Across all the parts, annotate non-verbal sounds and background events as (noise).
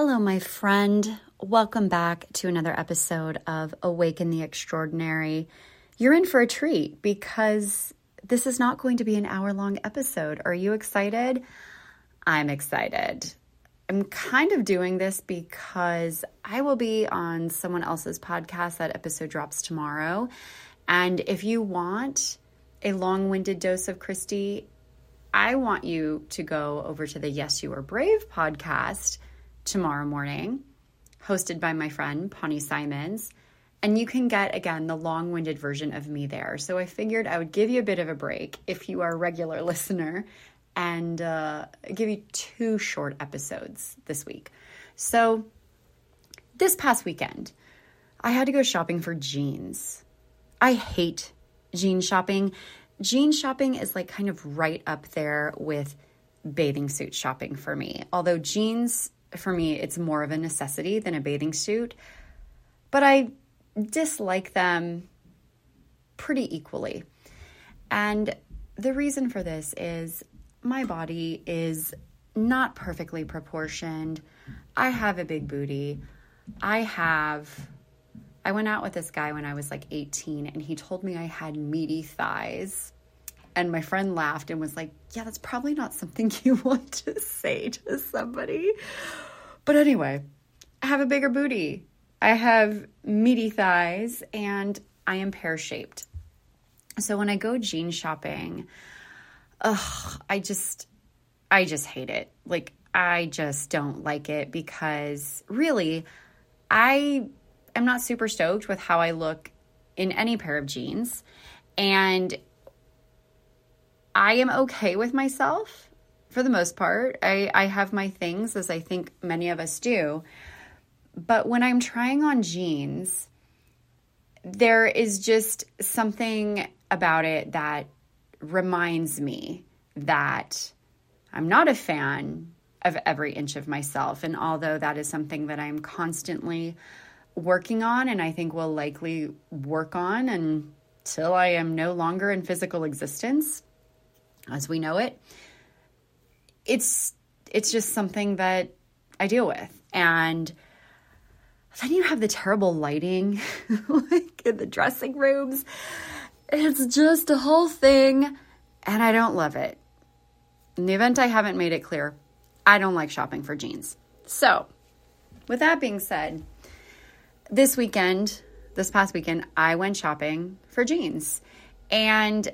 Hello, my friend. Welcome back to another episode of Awaken the Extraordinary. You're in for a treat because this is not going to be an hour long episode. Are you excited? I'm excited. I'm kind of doing this because I will be on someone else's podcast. That episode drops tomorrow. And if you want a long winded dose of Kristy, I want you to go over to the Yes You Are Brave podcast tomorrow morning, hosted by my friend Pawnee Simons. And you can get, again, the long winded version of me there. So I figured I would give you a bit of a break if you are a regular (laughs) listener and uh, give you two short episodes this week. So this past weekend, I had to go shopping for jeans. I hate jean shopping. Jean shopping is like kind of right up there with bathing suit shopping for me. Although jeans for me, it's more of a necessity than a bathing suit. But I dislike them pretty equally. And the reason for this is my body is not perfectly proportioned. I have a big booty. I have. I went out with this guy when I was like 18 and he told me I had meaty thighs. And my friend laughed and was like, Yeah, that's probably not something (laughs) you want to say to somebody. But anyway, I have a bigger booty. I have meaty thighs and I am pear shaped. So when I go jean shopping, ugh, I just, I just hate it. Like, I just don't like it because really, I am not super stoked with how I look in any pair of jeans. And I am okay with myself for the most part. I, I have my things, as I think many of us do. But when I'm trying on jeans, there is just something about it that reminds me that I'm not a fan of every inch of myself. And although that is something that I'm constantly working on and I think will likely work on until I am no longer in physical existence, as we know it. It's it's just something that I deal with. And then you have the terrible lighting (laughs) like in the dressing rooms. It's just a whole thing and I don't love it. In the event I haven't made it clear, I don't like shopping for jeans. So, with that being said, this weekend, this past weekend, I went shopping for jeans. And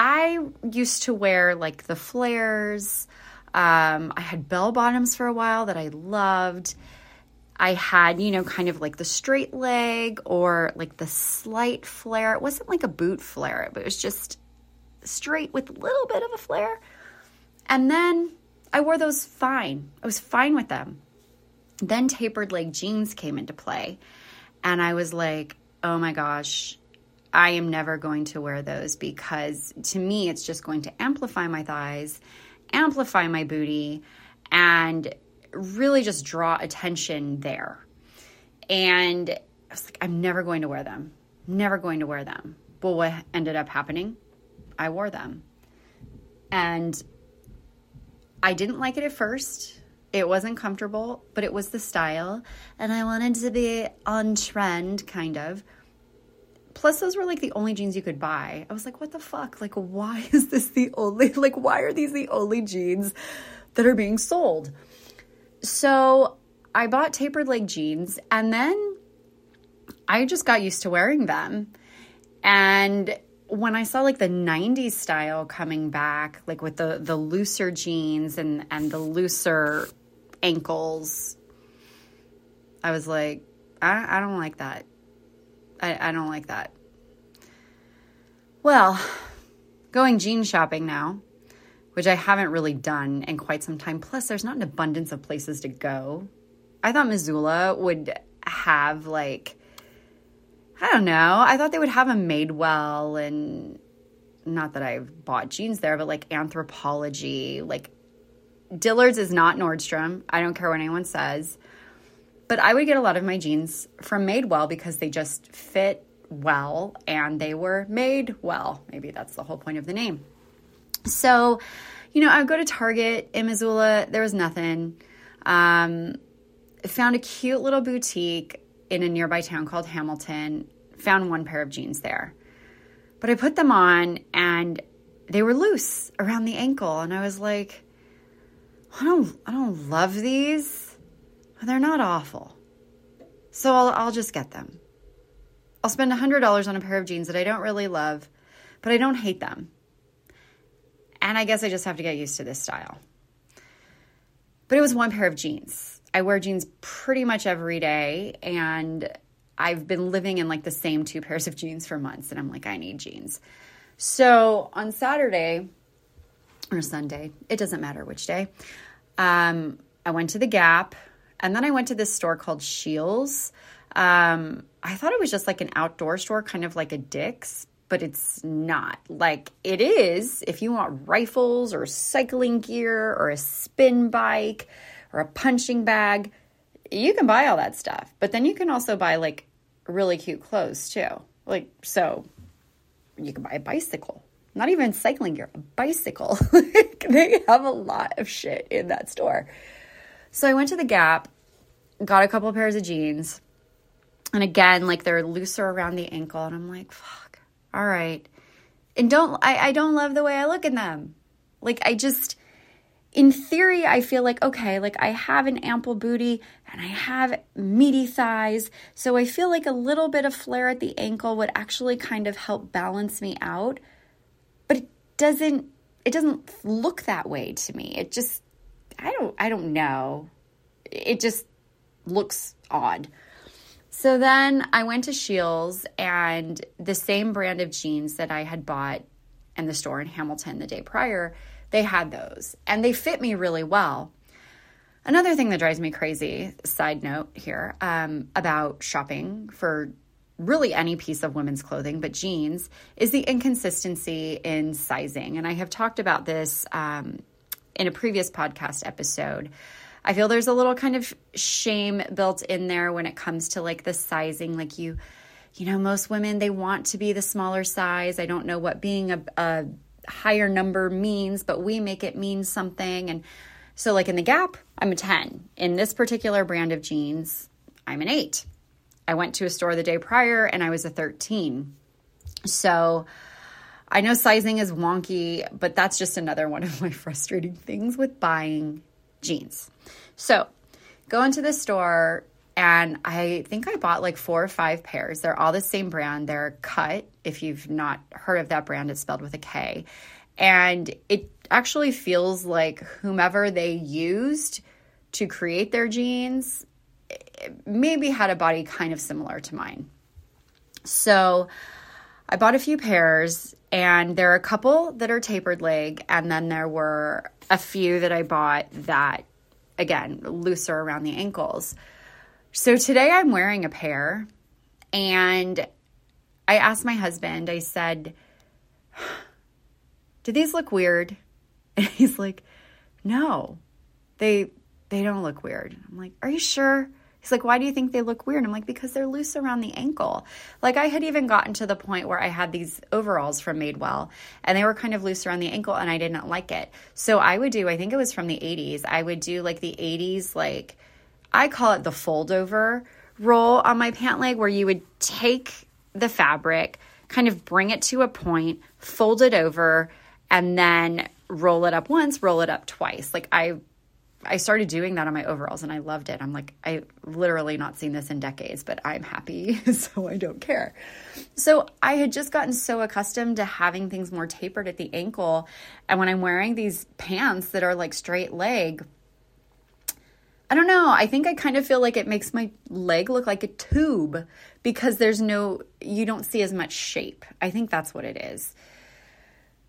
I used to wear like the flares. Um, I had bell bottoms for a while that I loved. I had, you know, kind of like the straight leg or like the slight flare. It wasn't like a boot flare, but it was just straight with a little bit of a flare. And then I wore those fine. I was fine with them. Then tapered leg jeans came into play. And I was like, oh my gosh, I am never going to wear those because to me, it's just going to amplify my thighs, amplify my booty, and really just draw attention there. And I was like, I'm never going to wear them. Never going to wear them. But what ended up happening? I wore them. And I didn't like it at first. It wasn't comfortable, but it was the style. And I wanted to be on trend, kind of. Plus, those were like the only jeans you could buy. I was like, what the fuck? Like, why (laughs) is this the only, like, why are these the only jeans that are being sold? So I bought tapered leg jeans and then I just got used to wearing them. And when I saw like the 90s style coming back, like with the the looser jeans and and the looser ankles, I was like, I, I don't like that. I, I don't like that. Well, going jean shopping now, which I haven't really done in quite some time. Plus, there's not an abundance of places to go. I thought Missoula would have like I don't know. I thought they would have them Madewell and not that I've bought jeans there, but like Anthropologie. like Dillard's is not Nordstrom. I don't care what anyone says. But I would get a lot of my jeans from Madewell because they just fit well and they were made well. Maybe that's the whole point of the name. So, you know, I would go to Target in Missoula, there was nothing. Um, found a cute little boutique in a nearby town called Hamilton. Found one pair of jeans there. But I put them on and they were loose around the ankle. And I was like, I don't, I don't love these. They're not awful. So I'll, I'll just get them. I'll spend $100 on a pair of jeans that I don't really love, but I don't hate them. And I guess I just have to get used to this style. But it was one pair of jeans. I wear jeans pretty much every day, and I've been living in like the same two pairs of jeans for months, and I'm like, I need jeans. So on Saturday or Sunday, it doesn't matter which day, um, I went to the Gap, and then I went to this store called Scheels. Um, I thought it was just like an outdoor store, kind of like a Dick's, but it's not. Like it is if you want rifles or cycling gear or a spin bike or a punching bag, you can buy all that stuff. But then you can also buy like really cute clothes too. Like so you can buy a bicycle. Not even cycling gear, a bicycle. (laughs) they have a lot of shit in that store. So I went to the Gap, got a couple pairs of jeans, and again, like they're looser around the ankle, and I'm like, fuck, all right. And don't I, I don't love the way I look in them. Like I just in theory, I feel like, okay, like I have an ample booty and I have meaty thighs. So I feel like a little bit of flare at the ankle would actually kind of help balance me out. But it doesn't, it doesn't look that way to me. It just, I don't, I don't know. It just looks odd. So then I went to Scheels and the same brand of jeans that I had bought in the store in Hamilton the day prior they had those and they fit me really well. Another thing that drives me crazy, side note here, um, about shopping for really any piece of women's clothing, but jeans, is the inconsistency in sizing. And I have talked about this um, in a previous podcast episode. I feel there's a little kind of shame built in there when it comes to like the sizing. Like you, you know, most women, they want to be the smaller size. I don't know what being a, a higher number means, but we make it mean something. And so, like in the Gap, I'm a 10. In this particular brand of jeans, I'm an 8. I went to a store the day prior and I was a 13. So, I know sizing is wonky, but that's just another one of my (laughs) frustrating things with buying jeans. So, go into the store and I think I bought like four or five pairs. They're all the same brand. They're cut. If you've not heard of that brand, it's spelled with a K. And it actually feels like whomever they used to create their jeans eh, maybe had a body kind of similar to mine. So I bought a few pairs, and there are a couple that are tapered leg, and then there were a few that I bought that, again, looser around the ankles. So today I'm wearing a pair and I asked my husband, I said, Do these look weird? (laughs) And he's like, No, they they don't look weird. I'm like, Are you sure? He's like, Why do you think they look weird? I'm like, Because they're loose around the ankle. Like, I had even gotten to the point where I had these overalls from Madewell and they were kind of loose around the ankle and I didn't like it. So I would do, I think it was from the 80s, I would do like the 80s, like, I call it the fold over roll on my pant leg where you would take the fabric, kind of bring it to a point, fold it over, and then roll it up once, roll it up twice. Like I I started doing that on my overalls and I loved it. I'm like, I literally not seen this in decades, but I'm happy, (laughs) so I don't care. So I had just gotten so accustomed to having things more tapered at the ankle. And when I'm wearing these pants that are like straight leg, I don't know. I think I kind of feel like it makes my leg look like a tube because there's no, you don't see as much shape. I think that's what it is.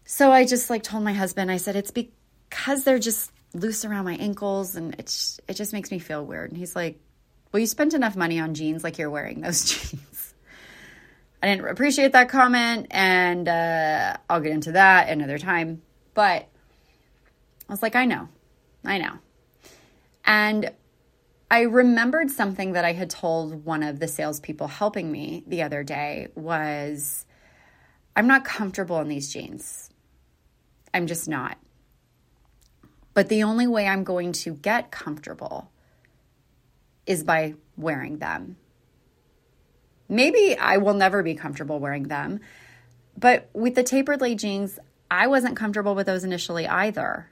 So I just like told my husband, I said, it's because they're just loose around my ankles and it's, it just makes me feel weird. And he's like, well, you spent enough money on jeans like you're wearing those (laughs) jeans. I didn't appreciate that comment and uh, I'll get into that another time. But I was like, I know, I know. And I remembered something that I had told one of the salespeople helping me the other day was I'm not comfortable in these jeans. I'm just not. But the only way I'm going to get comfortable is by wearing them. Maybe I will never be comfortable wearing them, but with the tapered leg jeans, I wasn't comfortable with those initially either.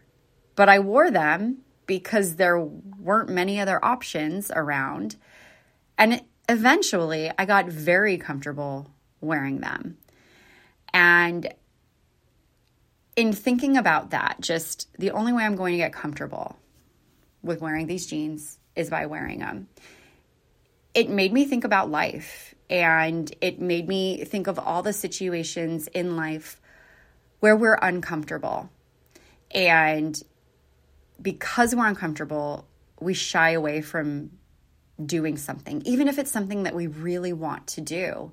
But I wore them because there weren't many other options around. And eventually, I got very comfortable wearing them. And in thinking about that, just the only way I'm going to get comfortable with wearing these jeans is by wearing them. It made me think about life and it made me think of all the situations in life where we're uncomfortable. And because we're uncomfortable, we shy away from doing something, even if it's something that we really want to do.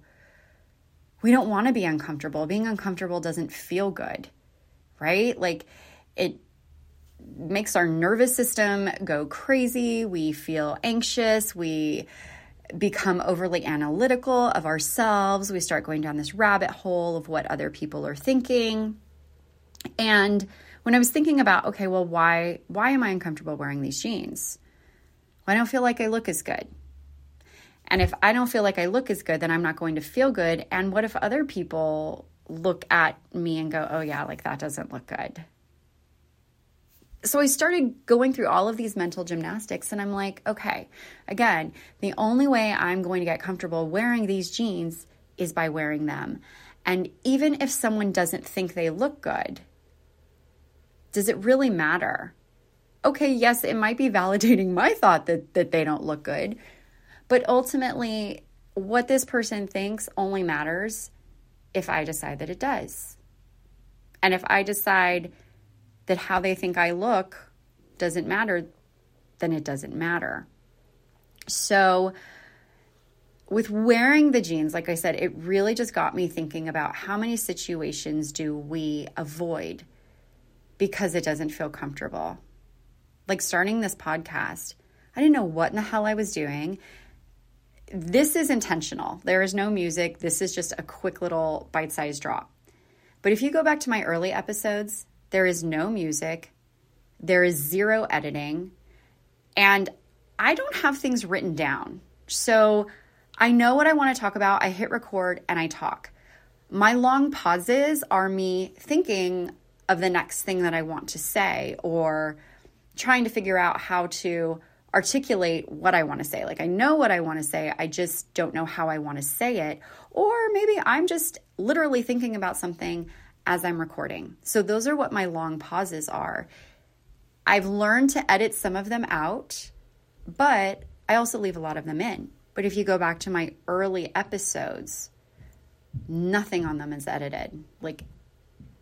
We don't want to be uncomfortable. Being uncomfortable doesn't feel good, right? Like it makes our nervous system go crazy. We feel anxious. We become overly analytical of ourselves. We start going down this rabbit hole of what other people are thinking. And when I was thinking about, okay, well, why why am I uncomfortable wearing these jeans? Well, I don't feel like I look as good. And if I don't feel like I look as good, then I'm not going to feel good. And what if other people look at me and go, oh, yeah, like that doesn't look good? So I started going through all of these mental gymnastics, and I'm like, okay, again, the only way I'm going to get comfortable wearing these jeans is by wearing them. And even if someone doesn't think they look good, does it really matter? Okay, yes, it might be validating my thought that, that they don't look good, but ultimately, what this person thinks only matters if I decide that it does. And if I decide that how they think I look doesn't matter, then it doesn't matter. So, with wearing the jeans, like I said, it really just got me thinking about how many situations do we avoid because it doesn't feel comfortable. Like starting this podcast, I didn't know what in the hell I was doing. This is intentional. There is no music. This is just a quick little bite sized drop. But if you go back to my early episodes, there is no music, there is zero editing, and I don't have things written down. So I know what I want to talk about. I hit record and I talk. My long pauses are me thinking of the next thing that I want to say or trying to figure out how to articulate what I want to say. Like I know what I want to say, I just don't know how I want to say it. Or maybe I'm just literally thinking about something as I'm recording. So those are what my long pauses are. I've learned to edit some of them out, but I also leave a lot of them in. But if you go back to my early episodes, nothing on them is edited. Like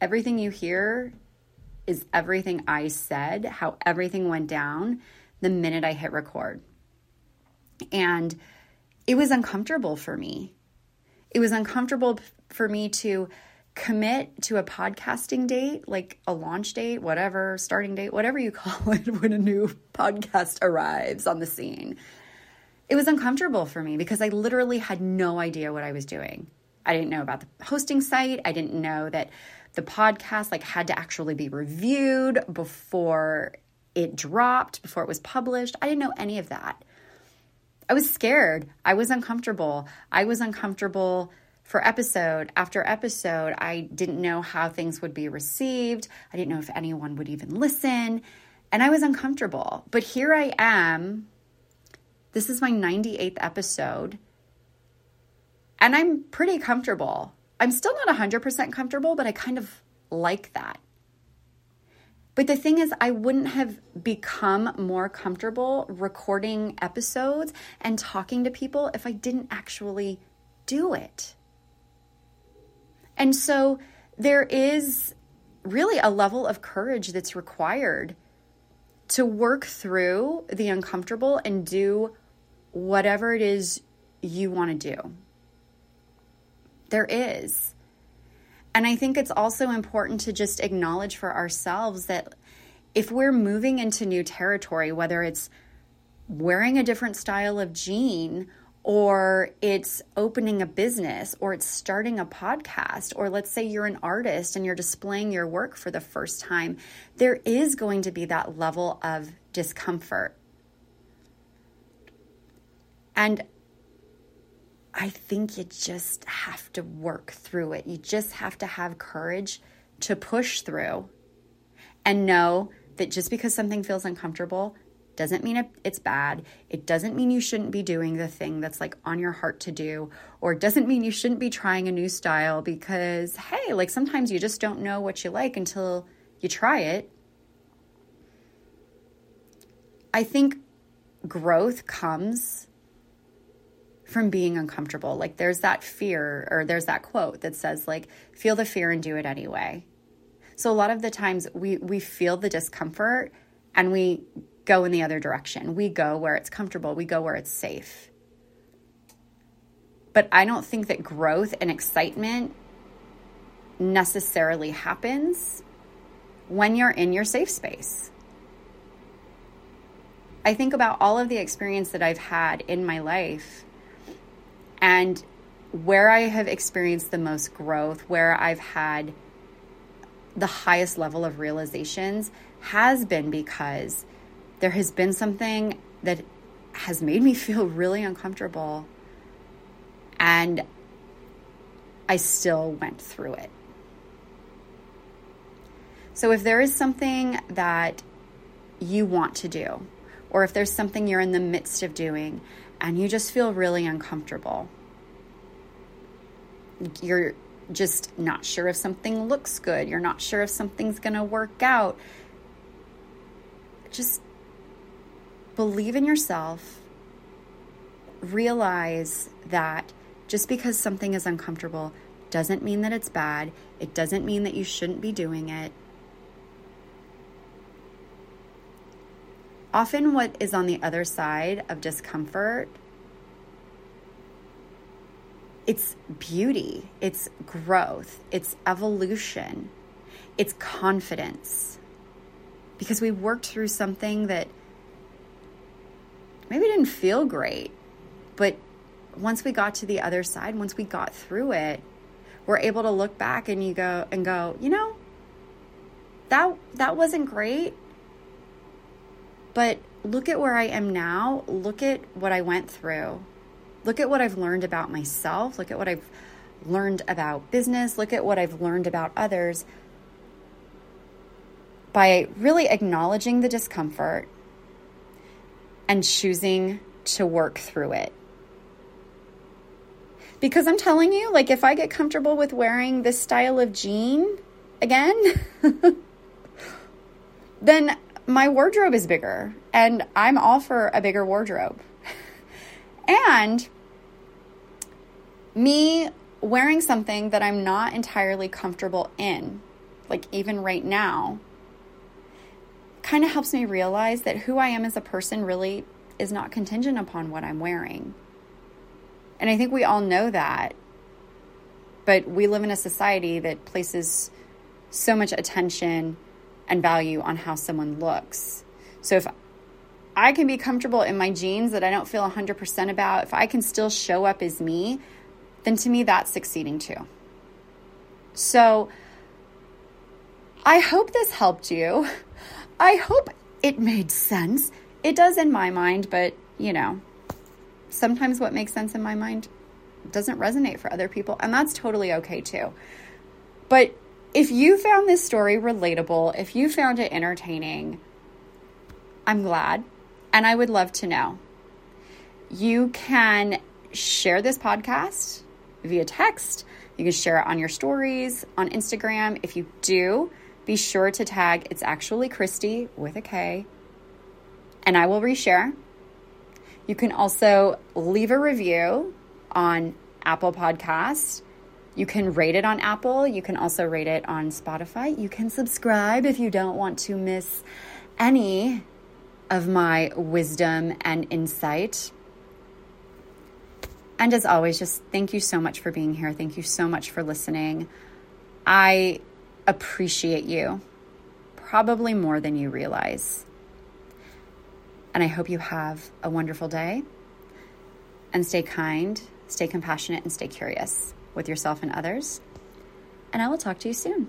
everything you hear is everything I said, how everything went down the minute I hit record. And it was uncomfortable for me. It was uncomfortable for me to commit to a podcasting date, like a launch date, whatever, starting date, whatever you (laughs) call it when a new podcast arrives on the scene. It was uncomfortable for me because I literally had no idea what I was doing. I didn't know about the hosting site. I didn't know that the podcast like had to actually be reviewed before it dropped, before it was published. I didn't know any of that. I was scared. I was uncomfortable. I was uncomfortable for episode after episode, I didn't know how things would be received. I didn't know if anyone would even listen. And I was uncomfortable. But here I am. This is my 98th episode. And I'm pretty comfortable. I'm still not 100% comfortable, but I kind of like that. But the thing is, I wouldn't have become more comfortable recording episodes and talking to people if I didn't actually do it. And so there is really a level of courage that's required to work through the uncomfortable and do whatever it is you want to do. There is. And I think it's also important to just acknowledge for ourselves that if we're moving into new territory, whether it's wearing a different style of jean or it's opening a business or it's starting a podcast or let's say you're an artist and you're displaying your work for the first time there is going to be that level of discomfort. And I think you just have to work through it. You just have to have courage to push through and know that just because something feels uncomfortable doesn't mean it's bad. It doesn't mean you shouldn't be doing the thing that's like on your heart to do, or it doesn't mean you shouldn't be trying a new style because, hey, like sometimes you just don't know what you like until you try it. I think growth comes from being uncomfortable. Like there's that fear, or there's that quote that says, like, feel the fear and do it anyway. So a lot of the times we we feel the discomfort and we go in the other direction. We go where it's comfortable, we go where it's safe. But I don't think that growth and excitement necessarily happens when you're in your safe space. I think about all of the experience that I've had in my life and where I have experienced the most growth, where I've had the highest level of realizations has been because there has been something that has made me (laughs) feel really uncomfortable and I still went through it. So if there is something that you want to do, or if there's something you're in the midst of doing and you just feel really uncomfortable, you're just not sure if something looks good, you're not sure if something's going to work out. Just believe in yourself. Realize that just because something is uncomfortable doesn't mean that it's bad. It doesn't mean that you shouldn't be doing it. Often, what is on the other side of discomfort it's beauty, it's growth, it's evolution, it's confidence. Because we worked through something that maybe didn't feel great, but once we got to the other side, once we got through it, we're able to look back and you go and go, you know, that that wasn't great. But look at where I am now. Look at what I went through. Look at what I've learned about myself. Look at what I've learned about business. Look at what I've learned about others. By really acknowledging the discomfort and choosing to work through it. Because I'm telling you, like, if I get comfortable with wearing this style of jean again, (laughs) then my wardrobe is bigger and I'm all for a bigger wardrobe. (laughs) And me wearing something that I'm not entirely comfortable in, like even right now, kind of helps me realize that who I am as a person really is not contingent upon what I'm wearing. And I think we all know that. But we live in a society that places so much attention and value on how someone looks. So if I can be comfortable in my jeans that I don't feel 100% about, if I can still show up as me, then to me that's succeeding too. So I hope this helped you. (laughs) I hope it made sense. It does in my mind, but you know, sometimes what makes sense in my mind doesn't resonate for other people, and that's totally okay too. But if you found this story relatable, if you found it entertaining, I'm glad and I would love to know. You can share this podcast via text. You can share it on your stories on Instagram. If you do, be sure to tag It's Actually Kristy with a K, and I will reshare. You can also leave a review on Apple Podcasts. You can rate it on Apple. You can also rate it on Spotify. You can subscribe if you don't want to miss any of my wisdom and insight. And as always, just thank you so much for being here. Thank you so much for listening. I appreciate you probably more than you realize. And I hope you have a wonderful day and stay kind, stay compassionate, and stay curious with yourself and others. And I will talk to you soon.